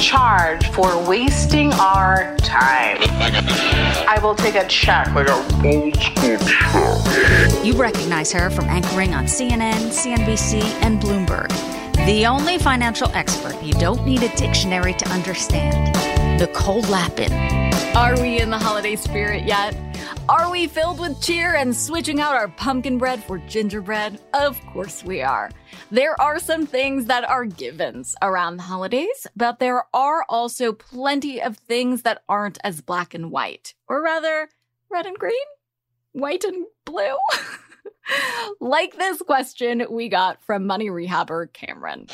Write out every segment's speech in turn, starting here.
Charge for wasting our time. I will take a check. Like an old school check. You recognize her from anchoring on CNN, CNBC, and Bloomberg. The only financial expert you don't need a dictionary to understand. Nicole Lapin. Are we in the holiday spirit yet? Are we filled with cheer and switching out our pumpkin bread for gingerbread? Of course we are. There are some things that are givens around the holidays, but there are also plenty of things that aren't as black and white. Or rather, red and green? White and blue? like this question we got from money rehabber Cameron.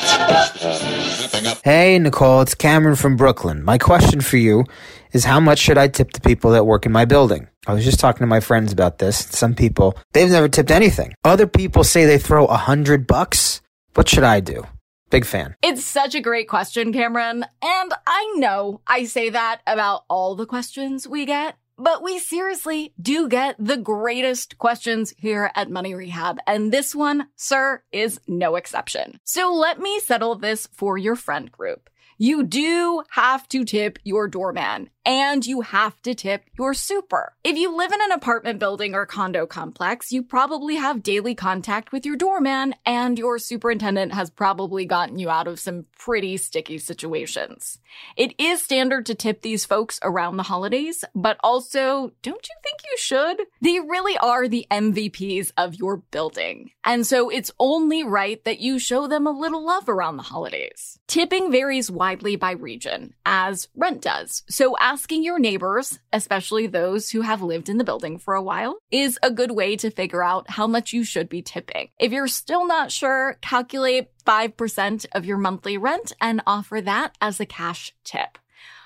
Hey, Nicole, it's Cameron from Brooklyn. My question for you is how much should I tip the people that work in my building? I was just talking to my friends about this. Some people, they've never tipped anything. Other people say they throw a hundred bucks. What should I do? Big fan. It's such a great question, Cameron. And I know I say that about all the questions we get, but we seriously do get the greatest questions here at Money Rehab. And this one, sir, is no exception. So let me settle this for your friend group. You do have to tip your doorman and you have to tip your super. If you live in an apartment building or condo complex, you probably have daily contact with your doorman and your superintendent has probably gotten you out of some pretty sticky situations. It is standard to tip these folks around the holidays, but also, don't you think you should? They really are the MVPs of your building. And so it's only right that you show them a little love around the holidays. Tipping varies widely by region, as rent does. So asking your neighbors, especially those who have lived in the building for a while, is a good way to figure out how much you should be tipping. If you're still not sure, calculate 5% of your monthly rent and offer that as a cash tip.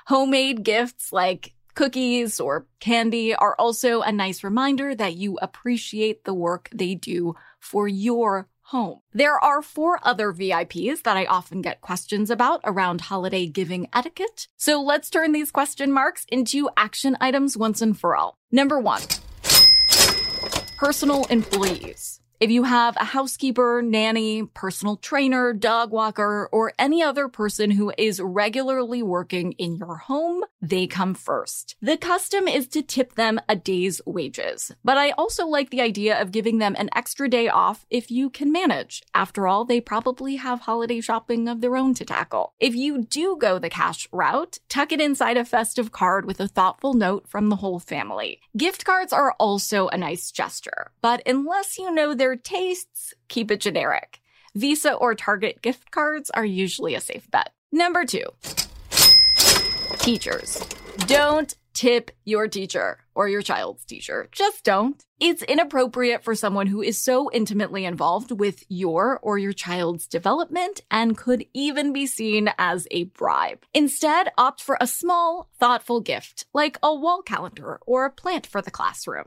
Homemade gifts like cookies or candy are also a nice reminder that you appreciate the work they do for your home. There are four other VIPs that I often get questions about around holiday giving etiquette. So let's turn these question marks into action items once and for all. Number one, personal employees. If you have a housekeeper, nanny, personal trainer, dog walker, or any other person who is regularly working in your home, they come first. The custom is to tip them a day's wages, but I also like the idea of giving them an extra day off if you can manage. After all, they probably have holiday shopping of their own to tackle. If you do go the cash route, tuck it inside a festive card with a thoughtful note from the whole family. Gift cards are also a nice gesture, but unless you know their tastes, keep it generic. Visa or Target gift cards are usually a safe bet. Number two, teachers. Don't tip your teacher or your child's teacher. Just don't. It's inappropriate for someone who is so intimately involved with your or your child's development and could even be seen as a bribe. Instead, opt for a small, thoughtful gift like a wall calendar or a plant for the classroom.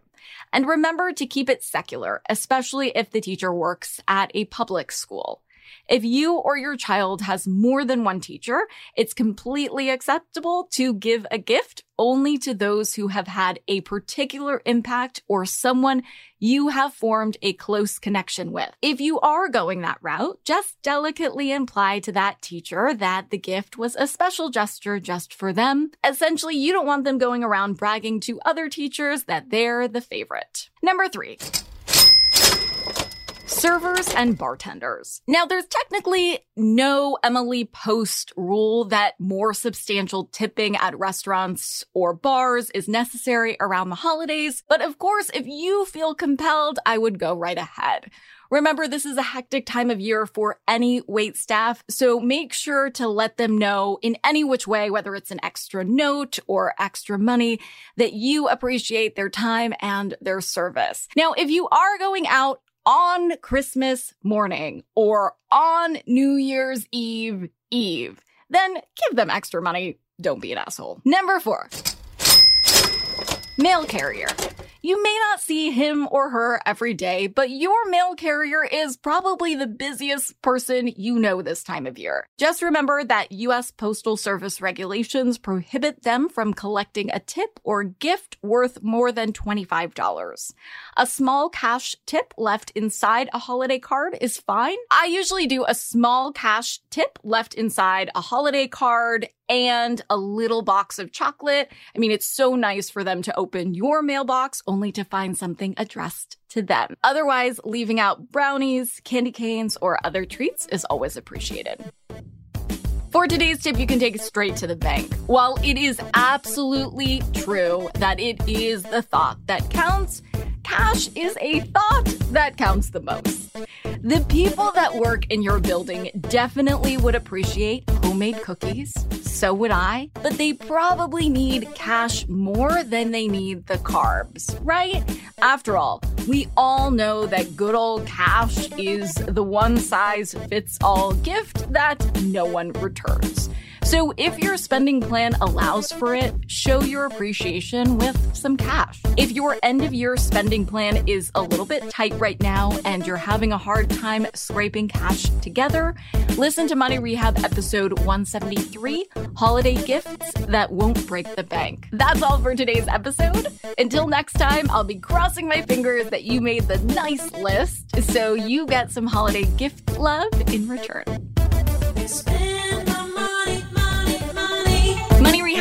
And remember to keep it secular, especially if the teacher works at a public school. If you or your child has more than one teacher, it's completely acceptable to give a gift only to those who have had a particular impact or someone you have formed a close connection with. If you are going that route, just delicately imply to that teacher that the gift was a special gesture just for them. Essentially, you don't want them going around bragging to other teachers that they're the favorite. Number three servers and bartenders. Now, there's technically no Emily Post rule that more substantial tipping at restaurants or bars is necessary around the holidays, but of course, if you feel compelled, I would go right ahead. Remember, this is a hectic time of year for any wait staff, so make sure to let them know in any which way, whether it's an extra note or extra money, that you appreciate their time and their service. Now, if you are going out on Christmas morning or on New Year's Eve Eve, then give them extra money. Don't be an asshole. Number four, mail carrier. You may not see him or her every day, but your mail carrier is probably the busiest person you know this time of year. Just remember that U.S. Postal Service regulations prohibit them from collecting a tip or gift worth more than $25. A small cash tip left inside a holiday card is fine. I usually do a small cash tip left inside a holiday card and a little box of chocolate. I mean, it's so nice for them to open your mailbox only to find something addressed to them. Otherwise, leaving out brownies, candy canes, or other treats is always appreciated. For today's tip, you can take it straight to the bank. While it is absolutely true that it is the thought that counts, cash is a thought that counts the most. The people that work in your building definitely would appreciate homemade cookies. So would I. But they probably need cash more than they need the carbs, right? After all, we all know that good old cash is the one size fits all gift that no one returns. So if your spending plan allows for it, show your appreciation with some cash. If your end of year spending plan is a little bit tight right now and you're having a hard time scraping cash together, listen to Money Rehab episode 173 Holiday Gifts That Won't Break the Bank. That's all for today's episode. Until next time, I'll be crossing my fingers that you made the nice list so you get some holiday gift love in return. Money